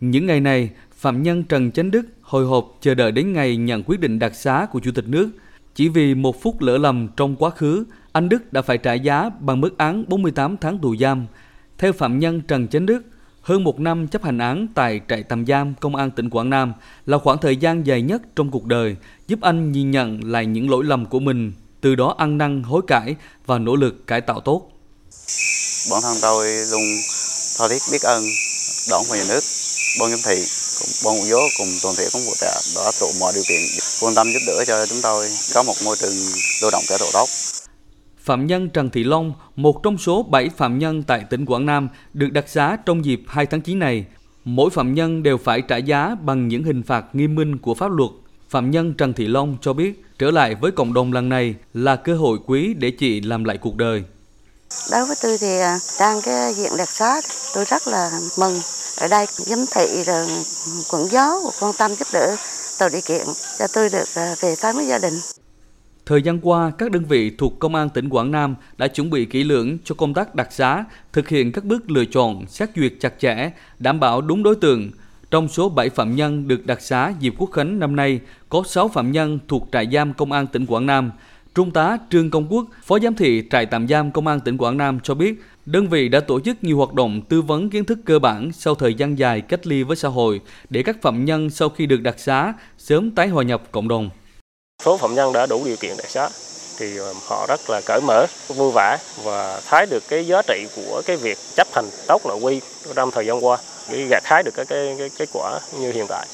Những ngày này, phạm nhân Trần Chánh Đức hồi hộp chờ đợi đến ngày nhận quyết định đặc xá của Chủ tịch nước. Chỉ vì một phút lỡ lầm trong quá khứ, anh Đức đã phải trả giá bằng mức án 48 tháng tù giam. Theo phạm nhân Trần Chánh Đức, hơn một năm chấp hành án tại trại tạm giam Công an tỉnh Quảng Nam là khoảng thời gian dài nhất trong cuộc đời, giúp anh nhìn nhận lại những lỗi lầm của mình, từ đó ăn năn hối cải và nỗ lực cải tạo tốt. Bản thân tôi luôn tha thiết biết ơn đảng và nhà nước, ban giám thị, ban ngũ gió cùng toàn thể công bộ trại đã tạo mọi điều kiện quan tâm giúp đỡ cho chúng tôi có một môi trường lao động cải tạo tốt. Phạm nhân Trần Thị Long, một trong số 7 phạm nhân tại tỉnh Quảng Nam được đặc xá trong dịp 2 tháng 9 này. Mỗi phạm nhân đều phải trả giá bằng những hình phạt nghiêm minh của pháp luật. Phạm nhân Trần Thị Long cho biết trở lại với cộng đồng lần này là cơ hội quý để chị làm lại cuộc đời. Đối với tôi thì đang cái diện đặc xá, tôi rất là mừng. Ở đây giám thị rồi quận gió quan tâm giúp đỡ tạo điều kiện cho tôi được à, về tái với gia đình. Thời gian qua, các đơn vị thuộc Công an tỉnh Quảng Nam đã chuẩn bị kỹ lưỡng cho công tác đặc xá, thực hiện các bước lựa chọn, xét duyệt chặt chẽ, đảm bảo đúng đối tượng. Trong số 7 phạm nhân được đặc xá dịp Quốc khánh năm nay, có 6 phạm nhân thuộc trại giam Công an tỉnh Quảng Nam. Trung tá Trương Công Quốc, Phó Giám thị trại tạm giam Công an tỉnh Quảng Nam cho biết, đơn vị đã tổ chức nhiều hoạt động tư vấn kiến thức cơ bản sau thời gian dài cách ly với xã hội để các phạm nhân sau khi được đặc xá sớm tái hòa nhập cộng đồng. Số phạm nhân đã đủ điều kiện đặc xá thì ờ, họ rất là cởi mở, vui vẻ và thấy được cái giá trị của cái việc chấp hành tốt nội quy trong thời gian qua, để gặt hái được cái, cái, cái kết quả như hiện tại.